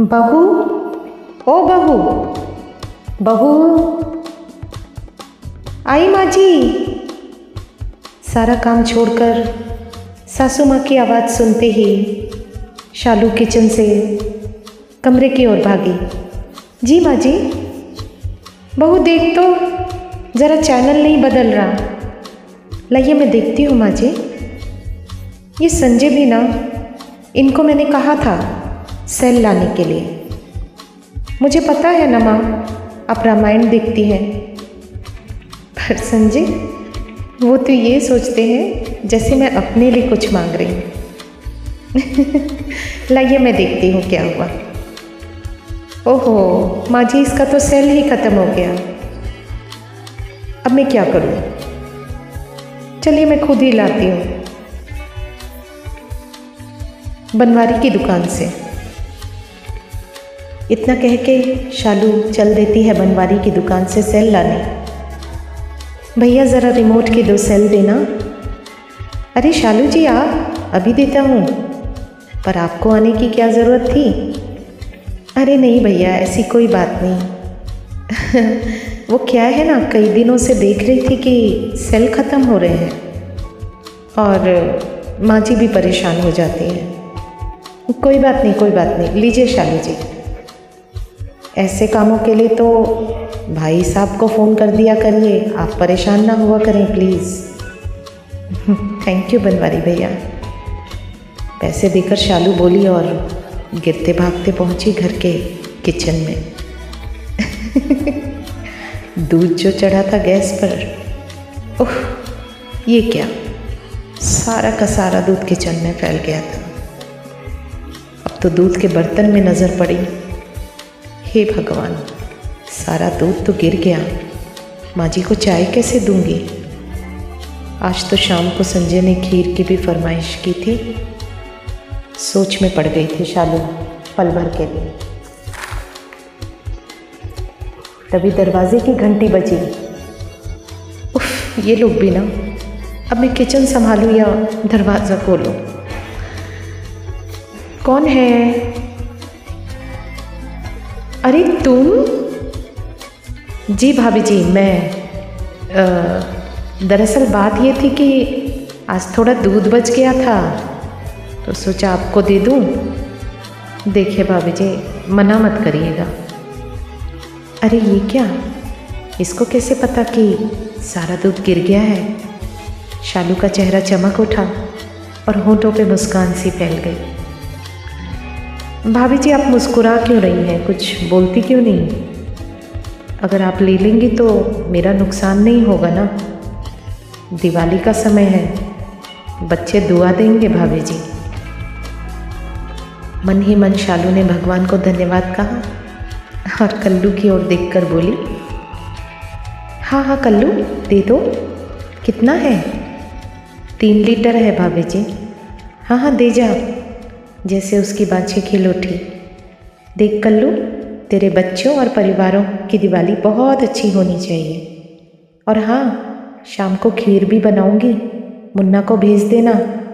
बहू, ओ बहू बहू, आई माँ जी सारा काम छोड़कर सासू माँ की आवाज़ सुनते ही शालू किचन से कमरे की ओर भागी। जी माँ जी बहू देख तो ज़रा चैनल नहीं बदल रहा। लाइए मैं देखती हूँ माँ जी ये संजय भी ना, इनको मैंने कहा था। सेल लाने के लिए। मुझे पता है ना माँ, आप रामायण देखती हैं। पर संजय, वो तो ये सोचते हैं जैसे मैं अपने लिए कुछ मांग रही हूँ। लाइए मैं देखती हूँ क्या हुआ। ओहो, माँ जी, इसका तो सेल ही ख़त्म हो गया। अब मैं क्या करूँ? चलिए मैं खुद ही लाती हूँ। बनवारी की दुकान से। इतना कह के शालू चल देती है बनवारी की दुकान से सेल लाने। भैया, ज़रा रिमोट के दो सेल देना। अरे शालू जी, आप अभी देता हूँ, पर आपको आने की क्या ज़रूरत थी? अरे नहीं भैया, ऐसी कोई बात नहीं। वो क्या है ना, कई दिनों से देख रही थी कि सेल ख़त्म हो रहे हैं, और माँ जी भी परेशान हो जाती हैं। कोई बात नहीं, कोई बात नहीं, लीजिए शालू जी। ऐसे कामों के लिए तो भाई साहब को फ़ोन कर दिया करिए। आप परेशान ना हुआ करें प्लीज़ थैंक यू बनवारी भैया। पैसे देकर शालू बोली और गिरते भागते पहुँची घर के किचन में। दूध जो चढ़ा था गैस पर। ओह ये क्या? सारा का सारा दूध किचन में फैल गया था। अब तो दूध के बर्तन में नज़र पड़ी। हे भगवान, सारा दूध तो गिर गया। माँ जी को चाय कैसे दूँगी? आज तो शाम को संजय ने खीर की भी फरमाइश की थी। सोच में पड़ गई थी शालू, पल भर के लिए। तभी दरवाजे की घंटी बजी। उफ, ये लोग भी ना। अब मैं किचन संभालूं या दरवाज़ा खोलूं? कौन है? अरे तुम? जी भाभी जी, मैं दरअसल बात ये थी कि आज थोड़ा दूध बच गया था तो सोचा आपको दे दूँ। देखिए भाभी जी, मना मत करिएगा। अरे ये क्या? इसको कैसे पता कि सारा दूध गिर गया है? शालू का चेहरा चमक उठा और होठों पे मुस्कान सी फैल गई। भाभी जी, आप मुस्कुरा क्यों रही हैं? कुछ बोलती क्यों नहीं? अगर आप ले लेंगी तो मेरा नुकसान नहीं होगा ना? दिवाली का समय है। बच्चे दुआ देंगे भाभी जी। मन ही मन शालू ने भगवान को धन्यवाद कहा और कल्लू की ओर देखकर बोली हाँ हाँ कल्लू, दे दो। कितना है? तीन लीटर है भाभी जी। हाँ हाँ दे जा। जैसे उसकी बाँछें खिल उठी। देख कल्लू, तेरे बच्चों और परिवारों की दिवाली बहुत अच्छी होनी चाहिए। और हाँ शाम को खीर भी बनाऊँगी, मुन्ना को भेज देना।